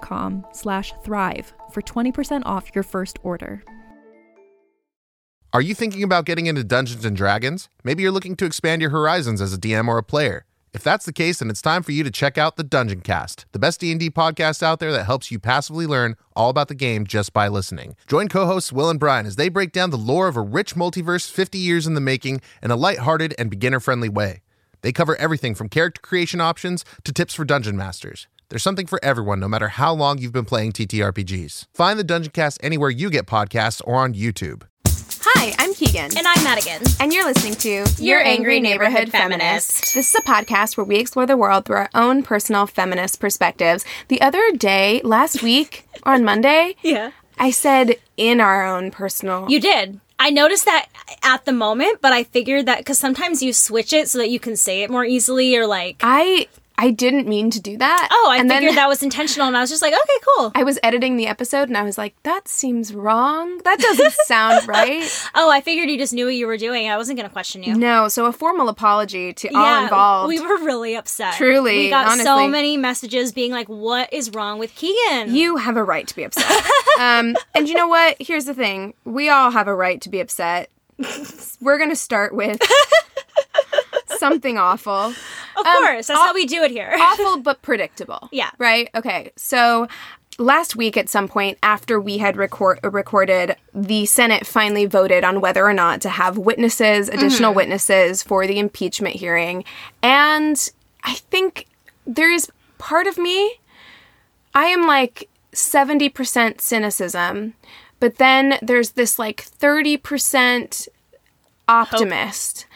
com slash thrive for 20% off your first order. Are you thinking about getting into Dungeons and Dragons? Maybe you're looking to expand your horizons as a DM or a player. If that's the case, then it's time for you to check out the Dungeon Cast, the best D&D podcast out there that helps you passively learn all about the game just by listening. Join co-hosts Will and Brian as they break down the lore of a rich multiverse 50 years in the making in a lighthearted and beginner-friendly way. They cover everything from character creation options to tips for dungeon masters. There's something for everyone, no matter how long you've been playing TTRPGs. Find the Dungeon Cast anywhere you get podcasts or on YouTube. Hi, I'm Keegan. And I'm Madigan. And you're listening to Your Angry Neighborhood Feminist. This is a podcast where we explore the world through our own personal feminist perspectives. The other day, last week, on Monday, Yeah. I said in our own personal. You did. I noticed that at the moment, but I figured that because sometimes you switch it so that you can say it more easily or like, I I didn't mean to do that. oh, I and figured then that was intentional. And I was just like, okay, cool. I was editing the episode and I was like, that seems wrong. That doesn't sound right. Oh, I figured you just knew what you were doing. I wasn't going to question you. No, so a formal apology to all involved. We were really upset. Truly, We got so many messages being like, what is wrong with Keegan? You have a right to be upset. um, and you know what? Here's the thing we all have a right to be upset. We're going to start with something awful. of um, course. That's how we do it here. Awful, but predictable. Yeah. Right? Okay. So last week, at some point, after we had record- recorded, the Senate finally voted on whether or not to have witnesses, additional mm-hmm. witnesses for the impeachment hearing. And I think there's part of me, I am like 70% cynicism, but then there's this like 30% optimist.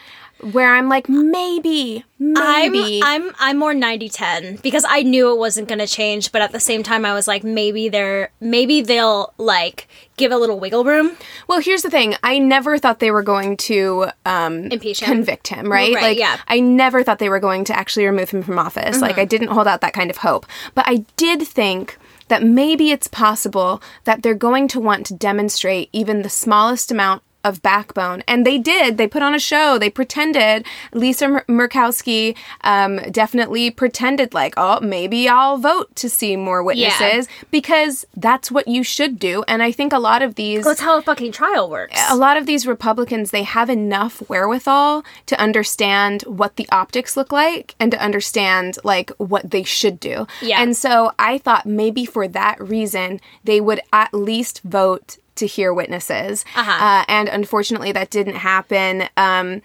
Where I'm like, maybe, maybe. I'm I'm I'm more 90-10 because I knew it wasn't going to change, but at the same time I was like maybe they're maybe they'll like give a little wiggle room. Well, here's the thing. I never thought they were going to um, Impeach him. convict him, right? Right, like, yeah. I never thought they were going to actually remove him from office. Like, I didn't hold out that kind of hope. But I did think that maybe it's possible that they're going to want to demonstrate even the smallest amount of backbone. And they did. They put on a show. They pretended. Lisa Mur- Murkowski um, definitely pretended, like, oh, maybe I'll vote to see more witnesses because that's what you should do. And I think a lot of these That's how a fucking trial works. a lot of these Republicans, they have enough wherewithal to understand what the optics look like and to understand like what they should do. Yeah. And so I thought maybe for that reason they would at least vote to hear witnesses. Uh-huh. Uh, and unfortunately, that didn't happen. Um,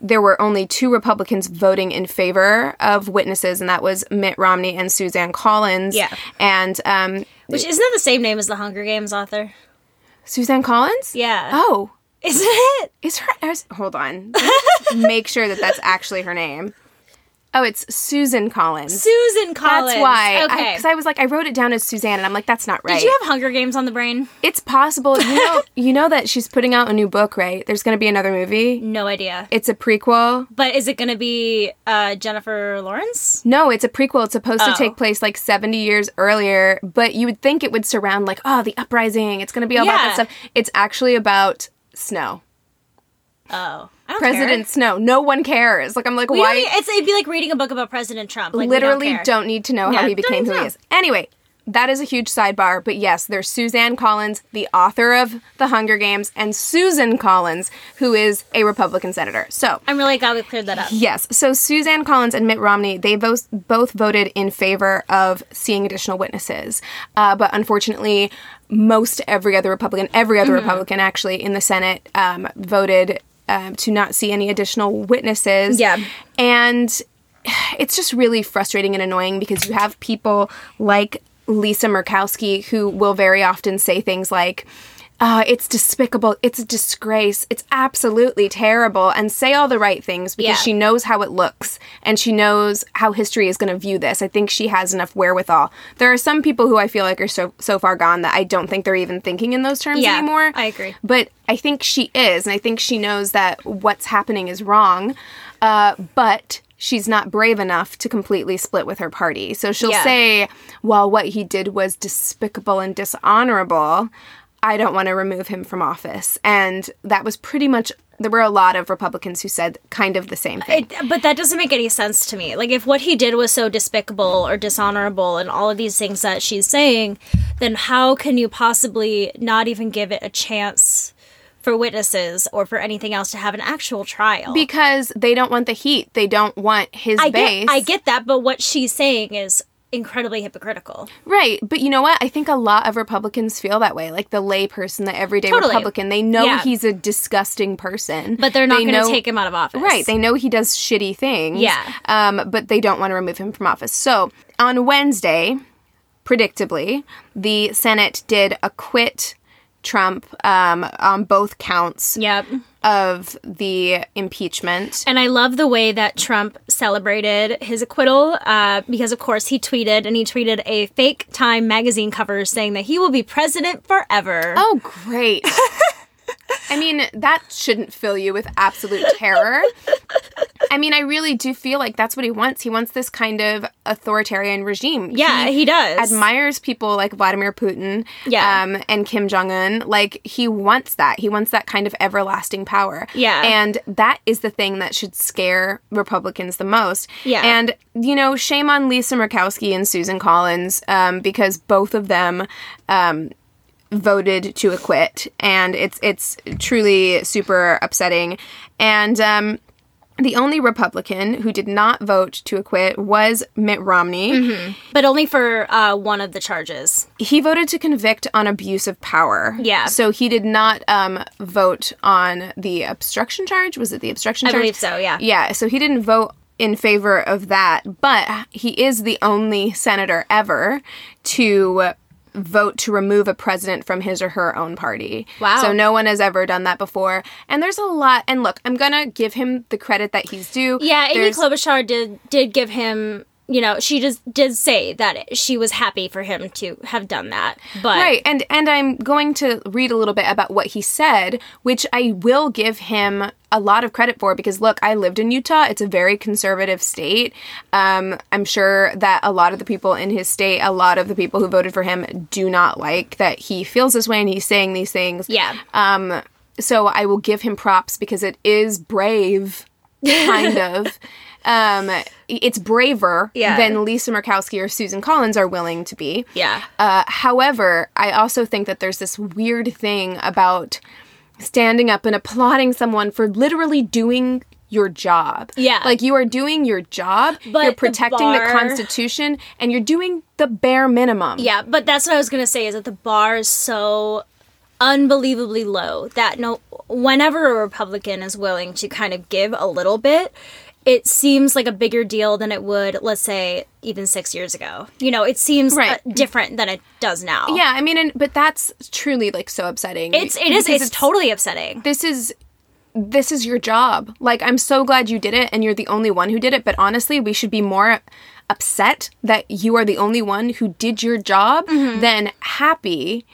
there were only two Republicans voting in favor of witnesses, and that was Mitt Romney and Suzanne Collins. Yeah. And um, Which isn't that the same name as the Hunger Games author? Suzanne Collins? Yeah. Oh, Isn't it? Is her? is- Hold on. Make sure that that's actually her name. Oh, it's Susan Collins. Susan Collins. That's why. Okay. Because I, was like, I wrote it down as Suzanne, and I'm like, that's not right. Did you have Hunger Games on the brain? it's possible. You know, you know that she's putting out a new book, right? There's going to be another movie. No idea. It's a prequel. But is it going to be uh, Jennifer Lawrence? No, it's a prequel. It's supposed Oh. to take place like 70 years earlier, but you would think it would surround like, oh, the uprising. It's going to be all about that stuff. It's actually about Snow. Oh, I don't President care. Snow. No one cares. Like I'm like, We why? need- it's, it'd be like reading a book about President Trump. Like, we literally don't, don't, need to know Yeah, how he became who to he is. Anyway, that is a huge sidebar, but yes, there's Suzanne Collins, the author of The Hunger Games, and Susan Collins, who is a Republican senator. So, I'm really glad we cleared that up. yes, so Suzanne Collins and Mitt Romney, they both both voted in favor of seeing additional witnesses, uh, but unfortunately, most every other Republican, every other Mm-hmm. Republican actually in the Senate, um, voted. Um, to not see any additional witnesses. Yeah. And it's just really frustrating and annoying because you have people like Lisa Murkowski who will very often say things like, uh, it's despicable, it's a disgrace, it's absolutely terrible, and say all the right things because Yeah. she knows how it looks and she knows how history is going to view this. I think she has enough wherewithal. There are some people who I feel like are so so far gone that I don't think they're even thinking in those terms Yeah, anymore. I agree. But I think she is, and I think she knows that what's happening is wrong. Uh, but she's not brave enough to completely split with her party. So she'll Yeah. say, well, what he did was despicable and dishonorable. I don't want to remove him from office. And that was pretty much, there were a lot of Republicans who said kind of the same thing. It, but that doesn't make any sense to me. Like, if what he did was so despicable or dishonorable and all of these things that she's saying, then how can you possibly not even give it a chance for witnesses or for anything else to have an actual trial? because they don't want the heat. They don't want his I base. get, I get that, but what she's saying is incredibly hypocritical. Right, but you know what? I think a lot of Republicans feel that way. Like the lay person, the everyday Totally. Republican, they know Yeah. he's a disgusting person, But they're not They going to take him out of office. Right, they know he does shitty things. Yeah. um, but they don't want to remove him from office. So on Wednesday, predictably, the Senate did acquit Trump um, on both counts Yep. of the impeachment. And I love the way that Trump celebrated his acquittal uh, because, of course, he tweeted and he tweeted a fake Time magazine cover saying that he will be president forever. Oh, great. I mean, that shouldn't fill you with absolute terror. I mean, I really do feel like that's what he wants. He wants this kind of authoritarian regime. yeah, he, does. admires people like Vladimir Putin Yeah. um, and Kim Jong un. Like, he wants that. He wants that kind of everlasting power. Yeah. And that is the thing that should scare Republicans the most. Yeah. And, you know, shame on Lisa Murkowski and Susan Collins um, because both of them. Um, voted to acquit and it's it's truly super upsetting and um the only Republican who did not vote to acquit was Mitt Romney. but only for uh, one of the charges. He voted to convict on abuse of power. Yeah. So he did not um, vote on the obstruction charge. Was it the obstruction I charge? believe so, yeah. Yeah. So he didn't vote in favor of that, but he is the only senator ever to vote to remove a president from his or her own party. Wow. So no one has ever done that before. And there's a lot and look, I'm going to give him the credit that he's due. Yeah, Amy There's- Klobuchar did did give him. You know, she just did say that she was happy for him to have done that. But Right, and and I'm going to read a little bit about what he said, which I will give him a lot of credit for because look, I lived in Utah. It's a very conservative state. Um, I'm sure that a lot of the people in his state, a lot of the people who voted for him, do not like that he feels this way and he's saying these things. Yeah. Um, so I will give him props because it is brave, kind of. Um, it's braver Yeah. than Lisa Murkowski or Susan Collins are willing to be. Yeah. Uh, however, I also think that there's this weird thing about standing up and applauding someone for literally doing your job. Yeah. Like you are doing your job, But you're protecting the, bar- Constitution, and you're doing the bare minimum. Yeah, but that's what I was gonna say is that the bar is so unbelievably low that no whenever a Republican is willing to kind of give a little bit, it seems like a bigger deal than it would, let's say, even six years ago. You know, it seems Right. uh, different than it does now. Yeah, I mean, and, but that's truly like so upsetting. It's it is because it's, totally upsetting. This is this is your job. Like, I'm so glad you did it and you're the only one who did it. But honestly, we should be more upset that you are the only one who did your job than happy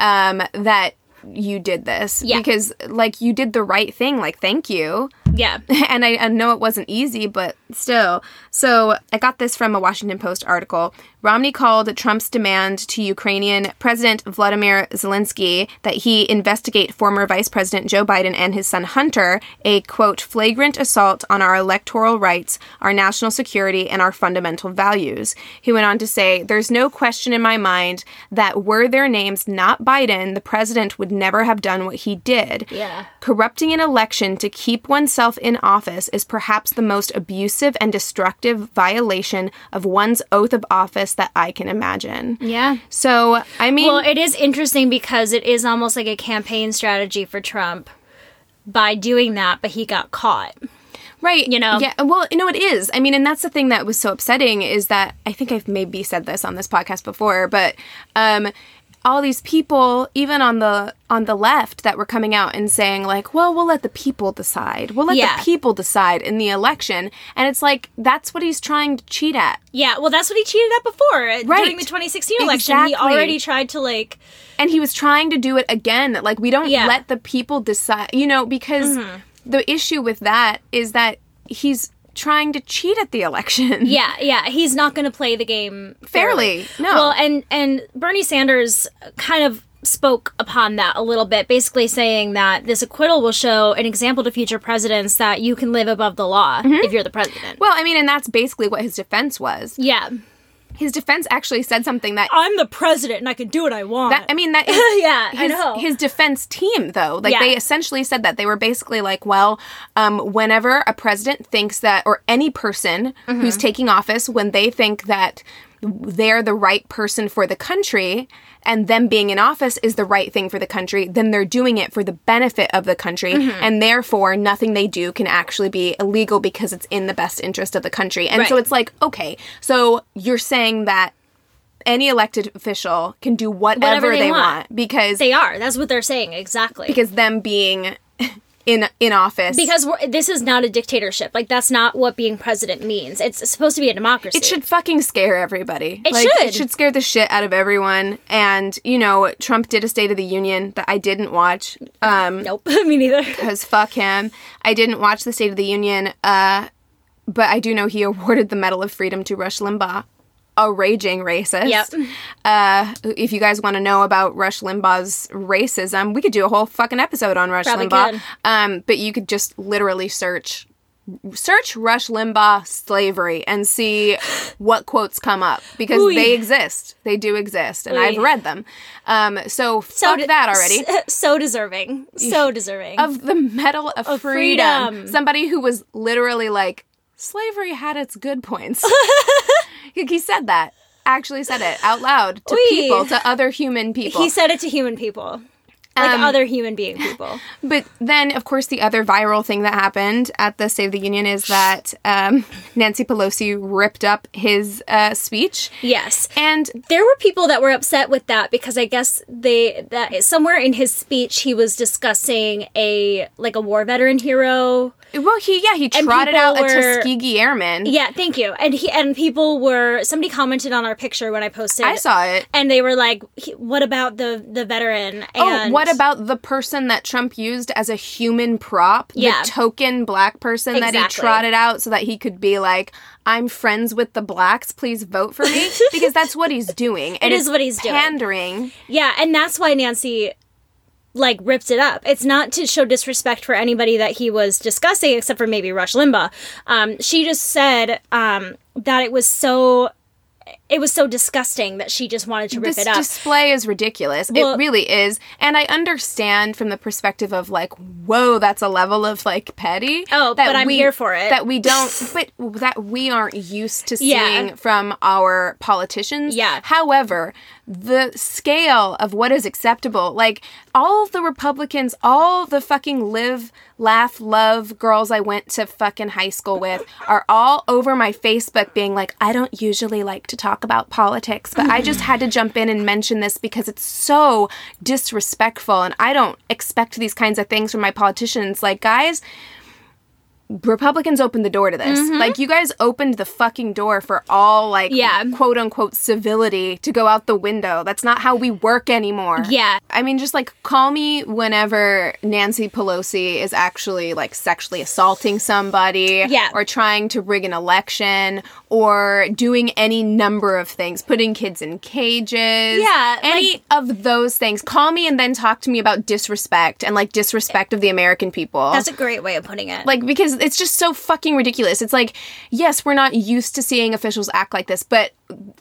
um, that you did this. Yeah. Because, like, you did the right thing. Like, thank you. Yeah. and I, I know it wasn't easy, but still. So I got this from a Washington Post article. Romney called Trump's demand to Ukrainian President Vladimir Zelensky that he investigate former Vice President Joe Biden and his son Hunter a quote flagrant assault on our electoral rights, our national security, and our fundamental values. He went on to say, "There's no question in my mind that were their names not Biden, the president would never have done what he did." Yeah. Corrupting an election to keep oneself in office is perhaps the most abusive and destructive violation of one's oath of office that I can imagine. Yeah. So, I mean, Well, it is interesting because it is almost like a campaign strategy for Trump by doing that, but he got caught. right, you know? Yeah, well, you know, it is. I mean, and that's the thing that was so upsetting is that I think I've maybe said this on this podcast before, but um all these people even on the on the left that were coming out and saying like well we'll let the people decide we'll let Yeah. the people decide in the election and it's like that's what he's trying to cheat at Yeah, well, that's what he cheated at before uh, during the 2016 election. He already tried to like, and he was trying to do it again like we don't Yeah. Mm-hmm. let the people decide you know because the issue with that is that he's trying to cheat at the election yeah, yeah, he's not going to play the game Fairly, no. Well, and and Bernie Sanders kind of spoke upon that a little bit, basically saying that this acquittal will show an example to future presidents that you can live above the law Mm-hmm. if you're the president. well i mean and that's basically what his defense was yeah, his defense actually said something that I'm the president and I can do what I want. that i mean that is yeah, I his, know. his defense team though like Yeah. they essentially said that they were basically like well um, whenever a president thinks that or any person Mm-hmm. who's taking office when they think that they're the right person for the country and them being in office is the right thing for the country then they're doing it for the benefit of the country Mm-hmm. and therefore nothing they do can actually be illegal because it's in the best interest of the country and so it's like okay so you're saying that any elected official can do whatever, Whatever they, they want. want. because they are. That's what they're saying exactly. because them being in in office because this is not a dictatorship. Like that's not what being president means. It's supposed to be a democracy. it should fucking scare everybody. It like, should. It should scare the shit out of everyone. And you know, Trump did a State of the Union that I didn't watch. Um, Nope, me neither. because fuck him. I didn't watch the State of the Union. Uh, but I do know he awarded the Medal of Freedom to Rush Limbaugh. A raging racist. Yep. Uh, if you guys want to know about Rush Limbaugh's racism, we could do a whole fucking episode on Rush Probably Limbaugh. could. Um, but you could just literally search search Rush Limbaugh slavery and see what quotes come up because they exist. They do exist, and I've read them. Um, so, fuck de- that already. so deserving. So deserving. Of the Medal of, freedom. freedom. Somebody who was literally like, slavery had its good points. he said that. Actually said it out loud to Wee. people, to other human people. he said it to human people, like Um, other human being people. But then, of course, the other viral thing that happened at the State of the Union is that um, Nancy Pelosi ripped up his uh, speech. Yes. And there were people that were upset with that because I guess they that somewhere in his speech he was discussing a like a war veteran hero. Well, he yeah he trotted out a Tuskegee Airman. Yeah, thank you. And he and people were somebody commented on our picture when I posted. I saw it. and they were like, "What about the the veteran?" Oh, And what about the person that Trump used as a human prop? Yeah. The token black person that he trotted out so that he could be like, I'm friends with the blacks, please vote for me. because that's what he's doing. And It is what he's doing. pandering. Yeah, and that's why Nancy like ripped it up. It's not to show disrespect for anybody that he was discussing, except for maybe Rush Limbaugh. Um, she just said um, that it was so it was so disgusting that she just wanted to rip This it up. display is ridiculous. Well- it really is. And I understand from the perspective of like, whoa, that's a level of like petty. Oh, that but I'm here for it. That we don't, but that we aren't used to Yeah. seeing from our politicians. Yeah. However, the scale of what is acceptable. Like all of the Republicans, all the fucking live, laugh, love girls I went to fucking high school with are all over my Facebook being like, I don't usually like to talk about politics, but I just had to jump in and mention this because it's so disrespectful and I don't expect these kinds of things from my politicians. Like, guys, Republicans opened the door to this. Mm-hmm. Like you guys opened the fucking door for all like Yeah. quote unquote civility to go out the window. That's not how we work anymore. Yeah. I mean just like call me whenever Nancy Pelosi is actually like sexually assaulting somebody Yeah. or trying to rig an election or doing any number of things, putting kids in cages. Yeah, Any of those things. Call me and then talk to me about disrespect and like disrespect of the American people That's a great way of putting it. like because it's just so fucking ridiculous. It's like, yes, we're not used to seeing officials act like this, but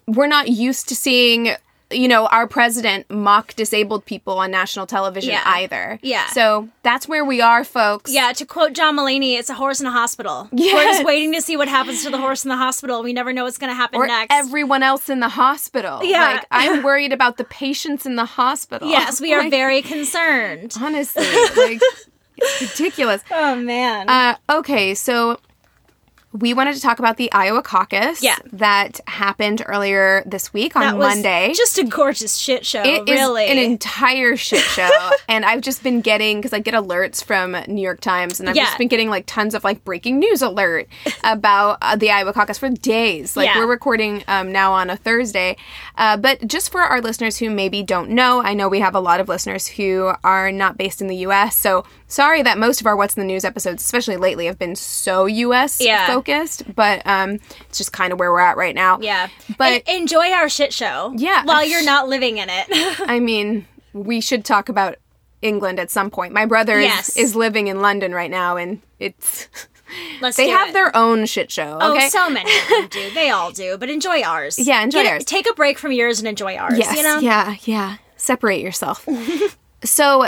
we're not used to seeing you know our president mock disabled people on national television Yeah. either. Yeah. So that's where we are, folks. yeah, to quote John Mulaney, it's a horse in a hospital. We're just waiting to see what happens to the horse in the hospital. We never know what's going to happen Or next. everyone else in the hospital. Yeah. Like I'm worried about the patients in the hospital. yes, we are Like, very concerned. honestly like it's ridiculous. Oh man. Uh, okay, so we wanted to talk about the Iowa caucus Yeah. that happened earlier this week on that was Monday. just a gorgeous shit show. It is really. an entire shit show, and I've just been getting because I get alerts from New York Times, and I've Yeah. just been getting like tons of like breaking news alert about uh, the Iowa caucus for days. Like Yeah. we're recording um, now on a Thursday, uh, but just for our listeners who maybe don't know, I know we have a lot of listeners who are not based in the U.S. So sorry that most of our What's in the News episodes, especially lately, have been so U.S. Yeah. focused, but um, it's just kind of where we're at right now. yeah. but En- enjoy our shit show. Yeah. While you're not living in it. I mean, we should talk about England at some point. My brother Yes. is, is living in London right now, and it's Let's they have it. their own shit show. Oh, Okay. so many of them do. They all do. But enjoy ours. Yeah, enjoy Get ours. Take a break from yours and enjoy ours. yes. You know? Yeah. Yeah. Separate yourself. So,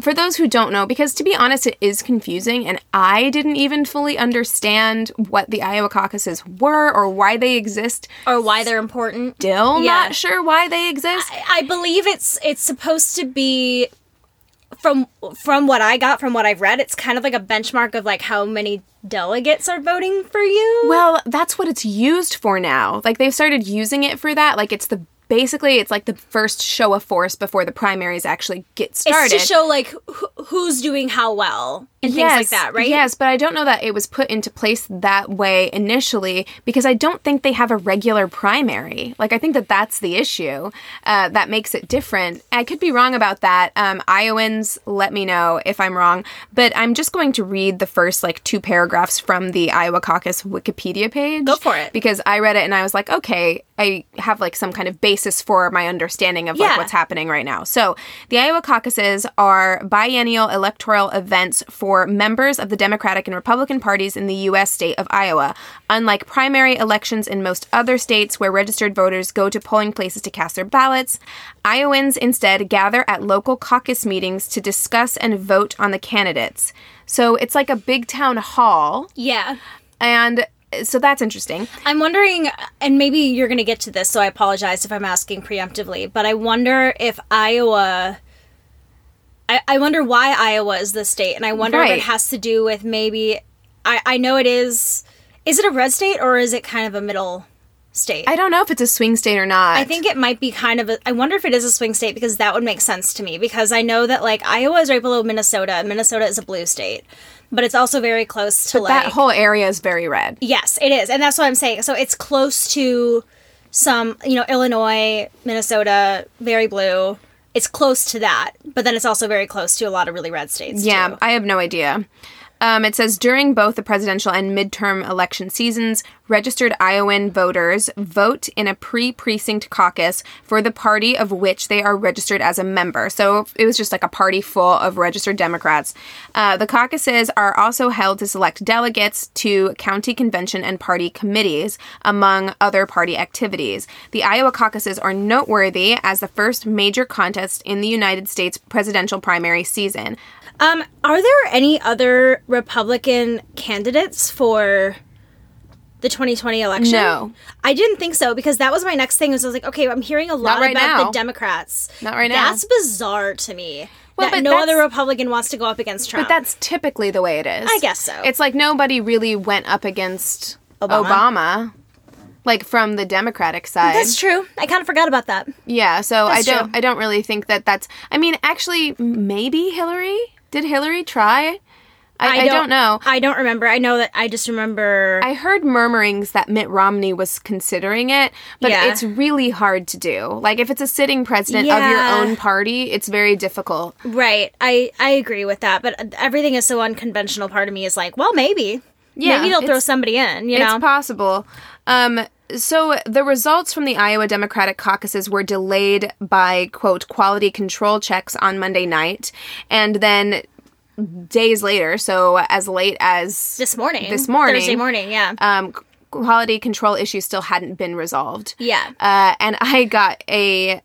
for those who don't know, because to be honest, it is confusing, and I didn't even fully understand what the Iowa caucuses were or why they exist. Or why they're important. Still Yeah. not sure why they exist. I believe it's it's supposed to be from from what I got from what I've read, it's kind of like a benchmark of like how many delegates are voting for you. Well, that's what it's used for now. Like they've started using it for that. Like it's the basically it's like the first show of force before the primaries actually get started. it's to show like wh- who's doing how well and things like that, right? Yes, but I don't know that it was put into place that way initially because I don't think they have a regular primary. Like, I think that that's the issue uh, that makes it different. I could be wrong about that. Um, Iowans, let me know if I'm wrong. But I'm just going to read the first like two paragraphs from the Iowa Caucus Wikipedia page. Go for it. Because I read it and I was like, okay, I have like some kind of basis for my understanding of like Yeah. what's happening right now. So, the Iowa caucuses are biennial electoral events for members of the Democratic and Republican parties in the U.S. state of Iowa. Unlike primary elections in most other states where registered voters go to polling places to cast their ballots, Iowans instead gather at local caucus meetings to discuss and vote on the candidates. So, it's like a big town hall, Yeah. and so that's interesting. I'm wondering, and maybe you're going to get to this, so I apologize if I'm asking preemptively, but I wonder if Iowa. I, I wonder why Iowa is the state, and I wonder if it has to do with maybe. I, I know it is. Is it a red state or is it kind of a middle state? I don't know if it's a swing state or not. I think it might be kind of a. I wonder if it is a swing state because that would make sense to me because I know that like Iowa is right below Minnesota and Minnesota is a blue state, but it's also very close to like that whole area is very red. Yes, it is. And that's what I'm saying. So it's close to some, you know, Illinois, Minnesota, very blue. It's close to that, but then it's also very close to a lot of really red states. Yeah, too. I have no idea. Um, it says during both the presidential and midterm election seasons, registered Iowan voters vote in a pre precinct caucus for the party of which they are registered as a member. So it was just like a party full of registered Democrats. Uh, the caucuses are also held to select delegates to county convention and party committees, among other party activities. The Iowa caucuses are noteworthy as the first major contest in the United States presidential primary season. Um, are there any other Republican candidates for the 2020 election? No. I didn't think so because that was my next thing. Was I was like, okay, I'm hearing a lot right about now. the Democrats. Not right now. That's bizarre to me. Well, that but no other Republican wants to go up against Trump. But that's typically the way it is. I guess so. It's like nobody really went up against Obama. Obama, like from the Democratic side. That's true. I kind of forgot about that. Yeah, so I don't true. I don't really think that that's I mean actually maybe Hillary did Hillary try? I, I, don't, know. I don't remember. I know that I just remember. I heard murmurings that Mitt Romney was considering it, but Yeah. it's really hard to do. Like if it's a sitting president of your own party, it's very difficult. right. I I agree with that. But everything is so unconventional. Part of me is like, well, maybe. Yeah, maybe they'll throw somebody in. You know. It's possible. Um, so the results from the Iowa Democratic caucuses were delayed by quote quality control checks on Monday night, and then days later, so as late as this morning. This morning. Thursday morning. Yeah. um, quality control issues still hadn't been resolved. yeah. Uh, and I got a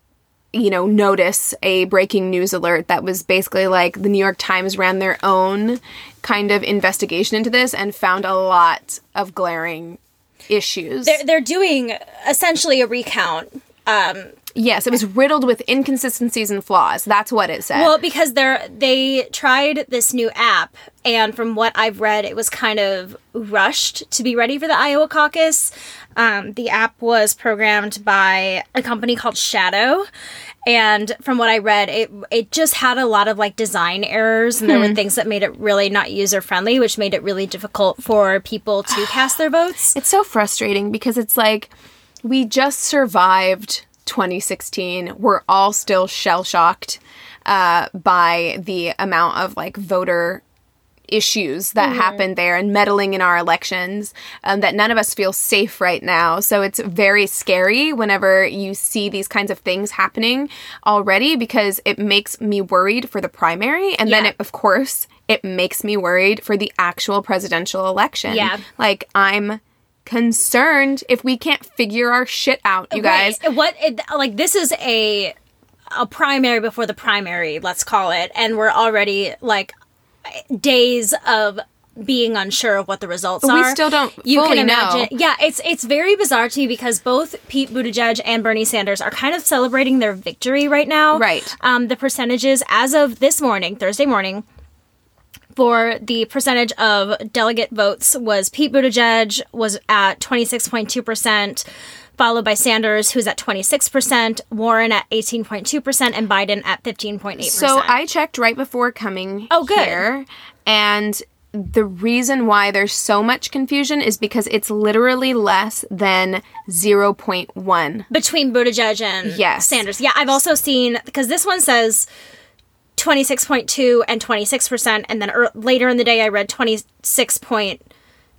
you know notice a breaking news alert that was basically like the New York Times ran their own kind of investigation into this and found a lot of glaring issues. they're they're doing essentially a recount. Um, yes, it was riddled with inconsistencies and flaws. That's what it said. Well, because they're they tried this new app, and from what I've read, it was kind of rushed to be ready for the Iowa caucus. Um, the app was programmed by a company called Shadow, and from what I read, it it just had a lot of like design errors, and there were things that made it really not user friendly, which made it really difficult for people to cast their votes. It's so frustrating because it's like we just survived 2016. We're all still shell shocked uh, by the amount of like voter issues that happened there and meddling in our elections um, that none of us feel safe right now. So it's very scary whenever you see these kinds of things happening already because it makes me worried for the primary. And then, it, of course, it makes me worried for the actual presidential election. Yeah. Like, I'm concerned if we can't figure our shit out, you guys. What it, like this is a a primary before the primary, let's call it, and we're already like days of being unsure of what the results are. We still don't You can know. imagine. Yeah, it's it's very bizarre to me because both Pete Buttigieg and Bernie Sanders are kind of celebrating their victory right now. Right. Um, the percentages as of this morning, Thursday morning, for the percentage of delegate votes was Pete Buttigieg was at 26.2%, followed by Sanders, who's at 26%, Warren at 18.2%, and Biden at 15.8%. So I checked right before coming Oh, good. here, and the reason why there's so much confusion is because it's literally less than 0.1. between Buttigieg and Yes. Sanders. Yeah, I've also seen because this one says 26.2 and 26%, and then er, later in the day I read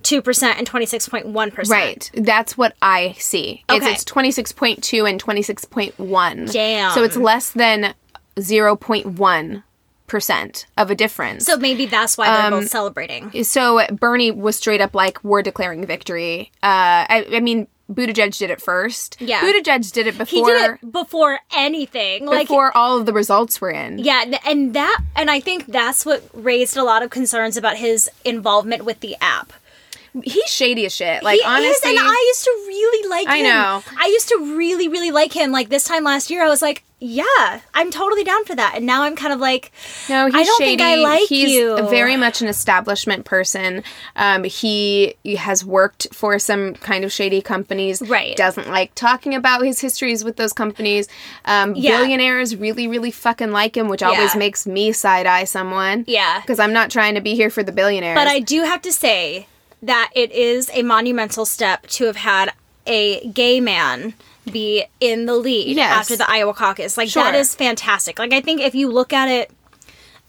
26.2% and 26.1%. Right. That's what I see. It's, Okay. it's 26.2 and 26.1. Damn. So it's less than 0.1% of a difference. So maybe that's why they're Um, both celebrating. So Bernie was straight up like, "We're declaring victory." Uh, I, I mean, Buttigieg did it first. Yeah. Buttigieg did it before. He before did it before anything. Like before all of the results were in. Yeah, and that and I think that's what raised a lot of concerns about his involvement with the app. He's shady as shit. Like he honestly, is, and I used to really like I him. know. I used to really, really like him. Like this time last year, I was like, "Yeah, I'm totally down for that." And now I'm kind of like, no, he's I don't shady. think I like he's you. very much an establishment person. Um, he has worked for some kind of shady companies. Right. Doesn't like talking about his histories with those companies. Um, Yeah. Billionaires really, really fucking like him, which always makes me side eye someone. Yeah. Because I'm not trying to be here for the billionaires. But I do have to say that it is a monumental step to have had a gay man be in the lead Yes. after the Iowa caucus. Like Sure. that is fantastic. Like I think if you look at it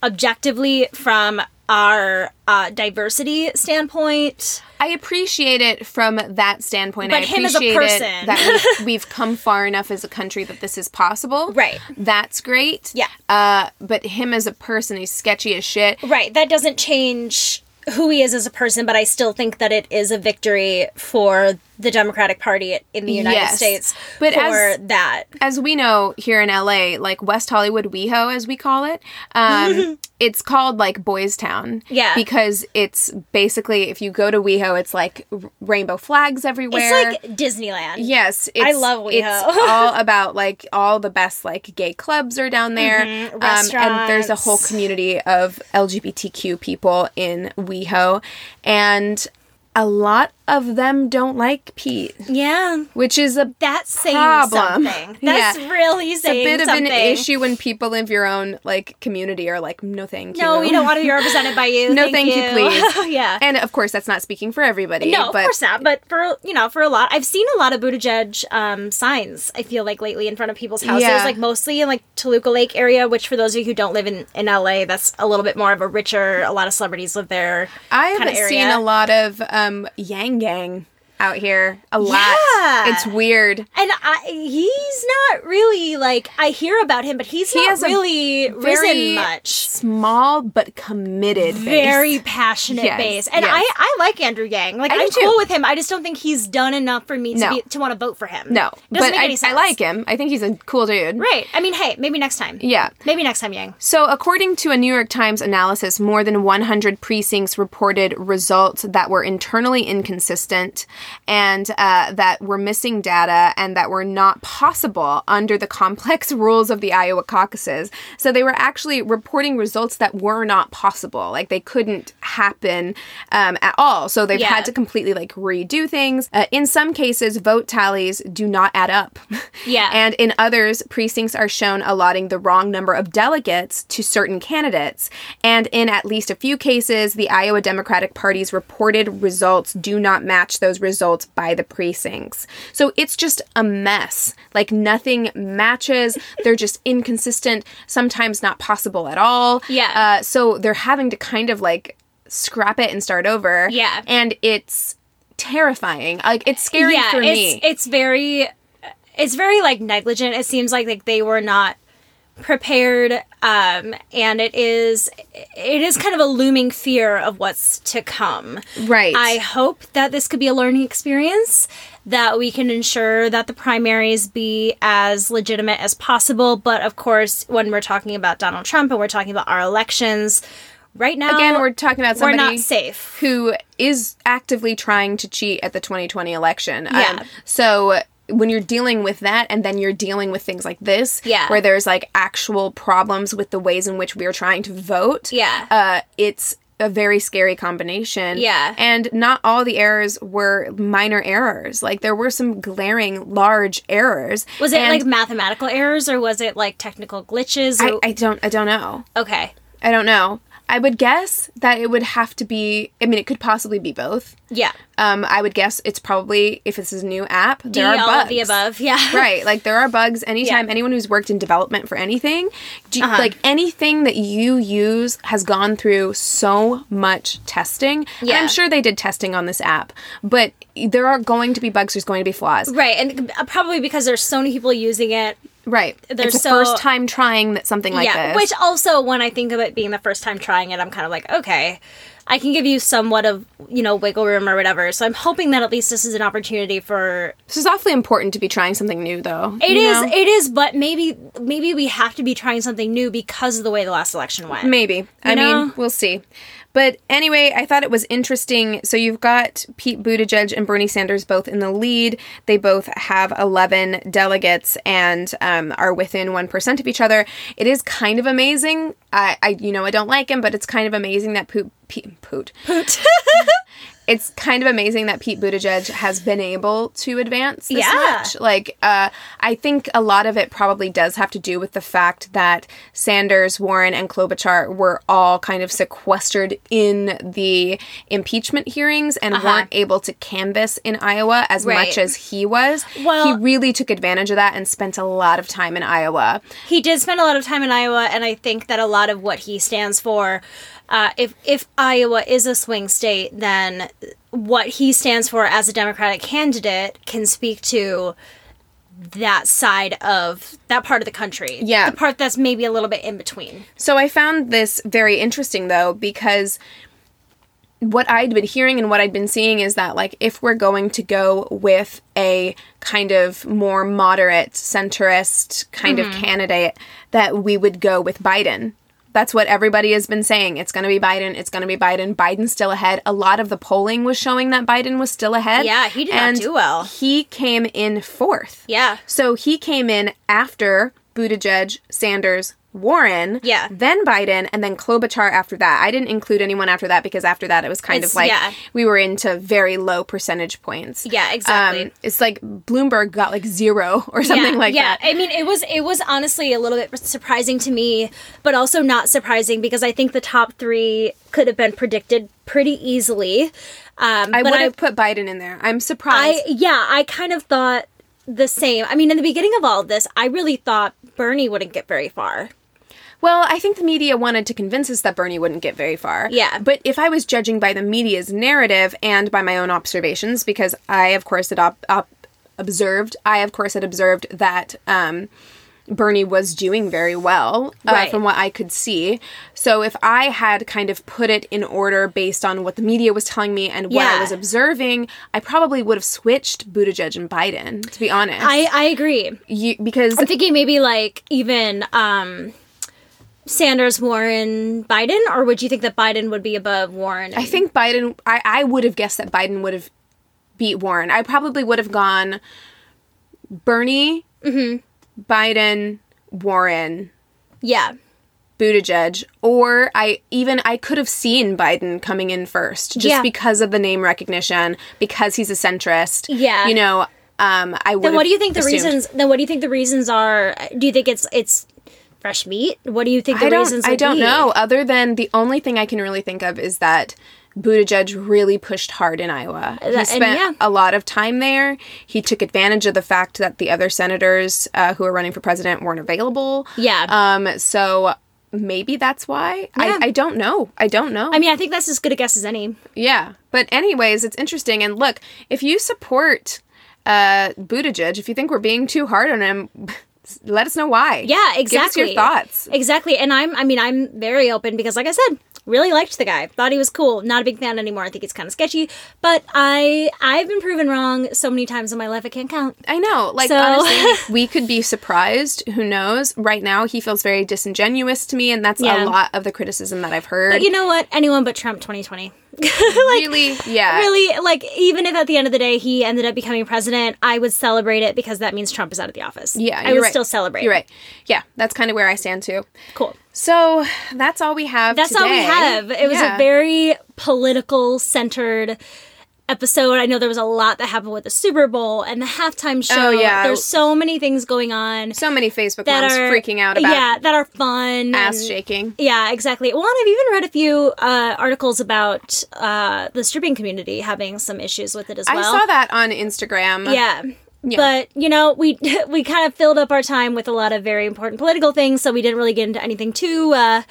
objectively from our uh, diversity standpoint, I appreciate it from that standpoint. I But him as a appreciate person. that we've, we've come far enough as a country that this is possible. Right. That's great. Yeah. Uh, but him as a person, he's sketchy as shit. right, that doesn't change who he is as a person, but I still think that it is a victory for the Democratic Party in the United Yes. States But for as- that. as we know here in LA, like West Hollywood WeHo, as we call it, um, it's called like Boys Town. Yeah. Because it's basically, if you go to WeHo, it's like rainbow flags everywhere. It's like Disneyland. Yes, it's, I love WeHo. It's all about like all the best like gay clubs are down there, Mhm, um, and there's a whole community of LGBTQ people in WeHo, and a lot of them don't like Pete, Yeah. which is a That's saying Problem. something. That's Yeah. really it's a saying bit of an issue when people in your own like community are like, no, thank you. No, we don't want to be represented by you. No, thank you, please. yeah. And of course, that's not speaking for everybody. no, of but course not. But for you know, for a lot, I've seen a lot of Buttigieg um, signs. I feel like lately in front of people's houses, Yeah. like mostly in like Toluca Lake area. Which for those of you who don't live in in LA, that's a little bit more of a richer. A lot of celebrities live there. I haven't seen a lot of um, Yang Gang out here. A lot. Yeah. It's weird. And I, he's not really like I hear about him, but he's He not really very risen much. Small but committed. base. very passionate Yes, base. And yes. I, I like Andrew Yang. Like I I'm cool with him. I just don't think he's done enough for me to No. be, to want to vote for him. No, Doesn't but make I, I like him. I think he's a cool dude. Right. I mean, hey, maybe next time. Yeah. Maybe next time, Yang. So, according to a New York Times analysis, more than 100 precincts reported results that were internally inconsistent and uh, that were missing data and that were not possible under the complex rules of the Iowa caucuses. So, they were actually reporting results that were not possible. Like, they couldn't happen um, at all. So, they've Yeah. had to completely like redo things. Uh, in some cases, vote tallies do not add up. Yeah. and in others, precincts are shown allotting the wrong number of delegates to certain candidates. And in at least a few cases, the Iowa Democratic Party's reported results do not match those results by the precincts. So it's just a mess. Like nothing matches. They're just inconsistent, sometimes not possible at all. Yeah. Uh, so they're having to kind of like scrap it and start over. Yeah. And it's terrifying. Like it's scary yeah, for it's me. it's very it's very like negligent. It seems like like they were not prepared um and it is it is kind of a looming fear of what's to come Right. i hope that this could be a learning experience that we can ensure that the primaries be as legitimate as possible but of course when we're talking about donald trump and we're talking about our elections right now Again, we're talking about we're somebody not safe who is actively trying to cheat at the 2020 election. Um, Yeah. so when you're dealing with that and then you're dealing with things like this Yeah. where there's like actual problems with the ways in which we are trying to vote Yeah. uh, it's a very scary combination Yeah. and not all the errors were minor errors like there were some glaring large errors was it like mathematical errors or was it like technical glitches I, I don't i don't know okay i don't know i would guess that it would have to be i mean it could possibly be both yeah um, I would guess it's probably if this is a new app, there D, are all bugs. of the above yeah Right, like there are bugs anytime Yeah. anyone who's worked in development for anything, you- Uh-huh. like anything that you use has gone through so much testing. And Yeah. I'm sure they did testing on this app, but there are going to be bugs, there's going to be flaws. Right, and uh, probably because there's so many people using it. Right. There's it's the so- first time trying that something like this. yeah, this. which also when I think of it being the first time trying it, I'm kind of like, okay, I can give you somewhat of you know wiggle room or whatever. So I'm hoping that at least this is an opportunity for this is awfully important to be trying something new though. It is. Know? It is. but maybe maybe we have to be trying something new because of the way the last election went. Maybe. I know? mean, we'll see. But anyway, I thought it was interesting. So you've got Pete Buttigieg and Bernie Sanders both in the lead. They both have 11 delegates and um, are within 1% of each other. It is kind of amazing. I, I you know, I don't like him, but it's kind of amazing that Poot, Pete, Poot. Poot. It's kind of amazing that Pete Buttigieg has been able to advance this Yeah. much. Like, uh, I think a lot of it probably does have to do with the fact that Sanders, Warren, and Klobuchar were all kind of sequestered in the impeachment hearings and weren't able to canvass in Iowa as Uh-huh. Right. much as he was. Well- he really took advantage of that and spent a lot of time in Iowa. he did spend a lot of time in Iowa, and I think that a lot of what he stands for, uh, if if Iowa is a swing state, then what he stands for as a Democratic candidate can speak to that side of that part of the country. Yeah. the part that's maybe a little bit in between. So I found this very interesting though because what I'd been hearing and what I'd been seeing is that like if we're going to go with a kind of more moderate centrist kind of candidate that we would go with Biden. That's what everybody has been saying. It's going to be Biden. It's going to be Biden. Biden's still ahead. A lot of the polling was showing that Biden was still ahead. Yeah, he did not do well. He came in fourth. Yeah. So he came in after Buttigieg, Sanders, Warren, Yeah. then Biden, and then Klobuchar after that. I didn't include anyone after that because after that it was kind It's- of like yeah. we were into very low percentage points. Yeah, exactly. Um, it's like Bloomberg got like zero or something yeah, like yeah. that. Yeah, I mean, it was it was honestly a little bit surprising to me, but also not surprising because I think the top three could have been predicted pretty easily. Um, I would have put Biden in there. I'm I surprised. yeah, I kind of thought the same. I mean, in the beginning of all of this, I really thought Bernie wouldn't get very far. Well, I think the media wanted to convince us that Bernie wouldn't get very far. Yeah. But if I was judging by the media's narrative and by my own observations, because I, of course, had op- op- observed, I, of course, had observed that um, Bernie was doing very well uh, Right. from what I could see. So if I had kind of put it in order based on what the media was telling me and what I was observing, I probably would have switched Buttigieg and Biden, to be honest. I I agree. you, because I'm thinking maybe like even um, Sanders, Warren, Biden, or would you think that Biden would be above Warren? I think Biden. I, I would have guessed that Biden would have beat Warren. I probably would have gone Bernie, Biden, Warren, yeah. Buttigieg, or I even I could have seen Biden coming in first just Yeah. because of the name recognition, because he's a centrist. Yeah. you know. Um, I would. Then what do you think the assumed. reasons? Then what do you think the reasons are? Do you think it's it's fresh meat? What do you think the I don't. reasons? I don't be? know. Other than the only thing I can really think of is that Buttigieg really pushed hard in Iowa. He and spent yeah. a lot of time there. He took advantage of the fact that the other senators uh, who were running for president weren't available. Yeah. Um. So maybe that's why. Yeah. I, I don't know. I don't know. I mean, I think that's as good a guess as any. yeah. But anyways, it's interesting. And look, if you support uh Buttigieg, if you think we're being too hard on him. Let us know why. Yeah, exactly. Give us your thoughts. Exactly. And I'm I mean, I'm very open because like I said, really liked the guy. Thought he was cool. Not a big fan anymore. I think he's kind of sketchy, but I I've been proven wrong so many times in my life I can't count. I know. Like So- honestly, we could be surprised. Who knows? Right now, he feels very disingenuous to me, and that's Yeah. a lot of the criticism that I've heard. But you know what? Anyone but Trump 2020. really, yeah, really like even if at the end of the day he ended up becoming president, I would celebrate it because that means Trump is out of the office. yeah. I would right. still celebrate. You're right. Yeah, that's kind of where I stand too. Cool. So that's all we have. That's all we have. It was Yeah. a very political centered episode. I know there was a lot that happened with the Super Bowl and the halftime show. Oh, yeah. There's so many things going on so many Facebook that moms are freaking out about Yeah, that are fun. ass and- shaking. Yeah, exactly. Well, and I've even read a few uh, articles about uh, the stripping community having some issues with it as well. I saw that on Instagram. Yeah. But you know, we we kind of filled up our time with a lot of very important political things, so we didn't really get into anything too uh,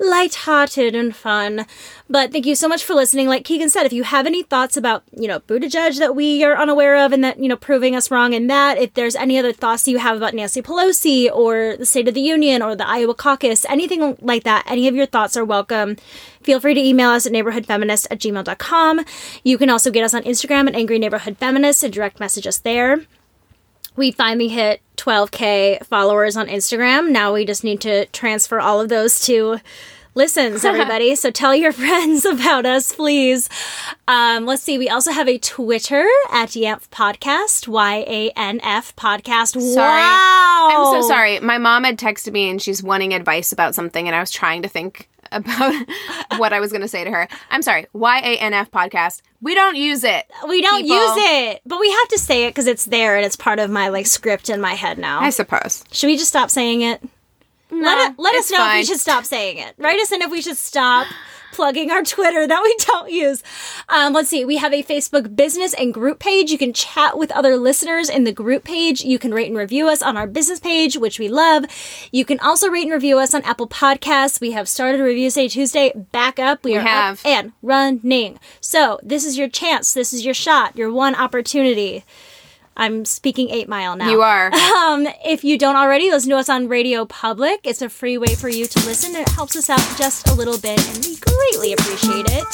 lighthearted and fun. But thank you so much for listening. Like Keegan said, if you have any thoughts about you know Buttigieg that we are unaware of and that you know proving us wrong in that, if there's any other thoughts you have about Nancy Pelosi or the State of the Union or the Iowa caucus, anything like that, any of your thoughts are welcome. Feel free to email us at neighborhoodfeminist at gmail.com. You can also get us on Instagram at Angry Neighborhood Feminist and direct message us there. We finally hit 12k followers on Instagram. Now we just need to transfer all of those to listens, everybody. so tell your friends about us, please. Um, let's see. We also have a Twitter at Yanf Podcast, Y A N F Podcast. Sorry. Wow. I'm so sorry. My mom had texted me and she's wanting advice about something, and I was trying to think about what I was going to say to her. I'm sorry. Y A N F podcast. We don't use it. We don't people. use it, but we have to say it because it's there and it's part of my like script in my head now. I suppose. Should we just stop saying it? let it, let us know if we should stop saying it. Write us in if we should stop plugging our Twitter that we don't use. Um, let's see. We have a Facebook business and group page. You can chat with other listeners in the group page. You can rate and review us on our business page, which we love. You can also rate and review us on Apple Podcasts. We have started Review Day Tuesday back up. We, are have. and running. So this is your chance. This is your shot. Your one opportunity. I'm speaking eight mile now. You are. Um, if you don't already, listen to us on Radio Public. It's a free way for you to listen. It helps us out just a little bit, and we greatly appreciate it.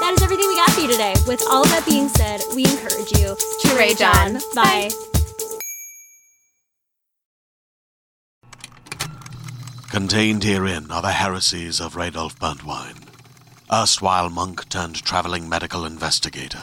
that is everything we got for you today. With all of that being said, we encourage you To rage on. Bye. Contained herein are the heresies of Radolf Burntwine, erstwhile monk turned traveling medical investigator.